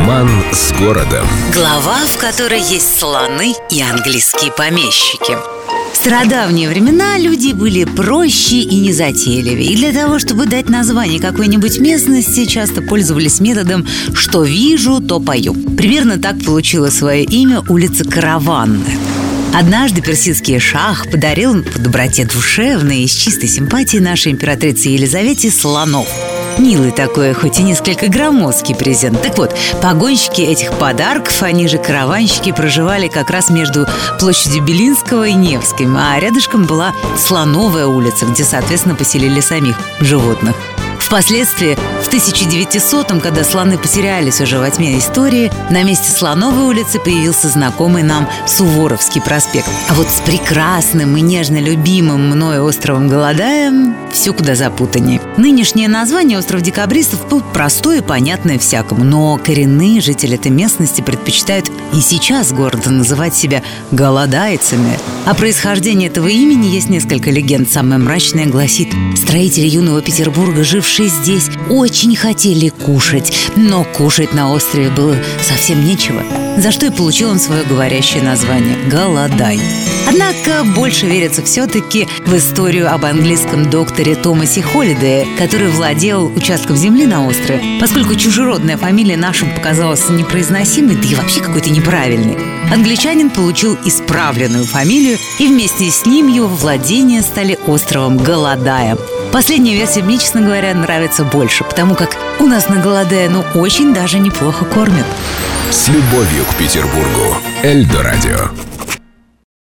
Роман с городом. Глава, в которой есть слоны и английские помещики. В стародавние времена люди были проще и незатейливее. И для того, чтобы дать название какой-нибудь местности, часто пользовались методом «что вижу, то пою». Примерно так получила свое имя улица Караванная. Однажды персидский шах подарил по доброте душевной и с чистой симпатией нашей императрице Елизавете слонов – Милый такой, хоть и несколько громоздкий презент. Так вот, погонщики этих подарков, они же караванщики, проживали как раз между площадью Белинского и Невским, а рядышком была Слоновая улица, где, соответственно, поселили самих животных. Впоследствии, в 1900-м, когда слоны потерялись уже во тьме истории, на месте Слоновой улицы появился знакомый нам Суворовский проспект. А вот с прекрасным и нежно любимым мной островом Голодаем все куда запутаннее. Нынешнее название «Остров декабристов» был простое и понятное всякому, но коренные жители этой местности предпочитают и сейчас города называть себя голодайцами. О происхождении этого имени есть несколько легенд. Самая мрачная гласит, строители юного Петербурга, жившие жившие здесь, очень хотели кушать, но кушать на острове было совсем нечего, за что и получил он свое говорящее название – «Голодай». Однако больше верится все-таки в историю об английском докторе Томасе Холлидее, который владел участком земли на острове, поскольку чужеродная фамилия нашим показалась непроизносимой, да и вообще какой-то неправильной. Англичанин получил исправленную фамилию, и вместе с ним его владения стали островом Голодая. Последняя версия мне, честно говоря, нравится больше, потому как у нас на Голодая ну очень даже неплохо кормят. С любовью к Петербургу. Эльдо радио.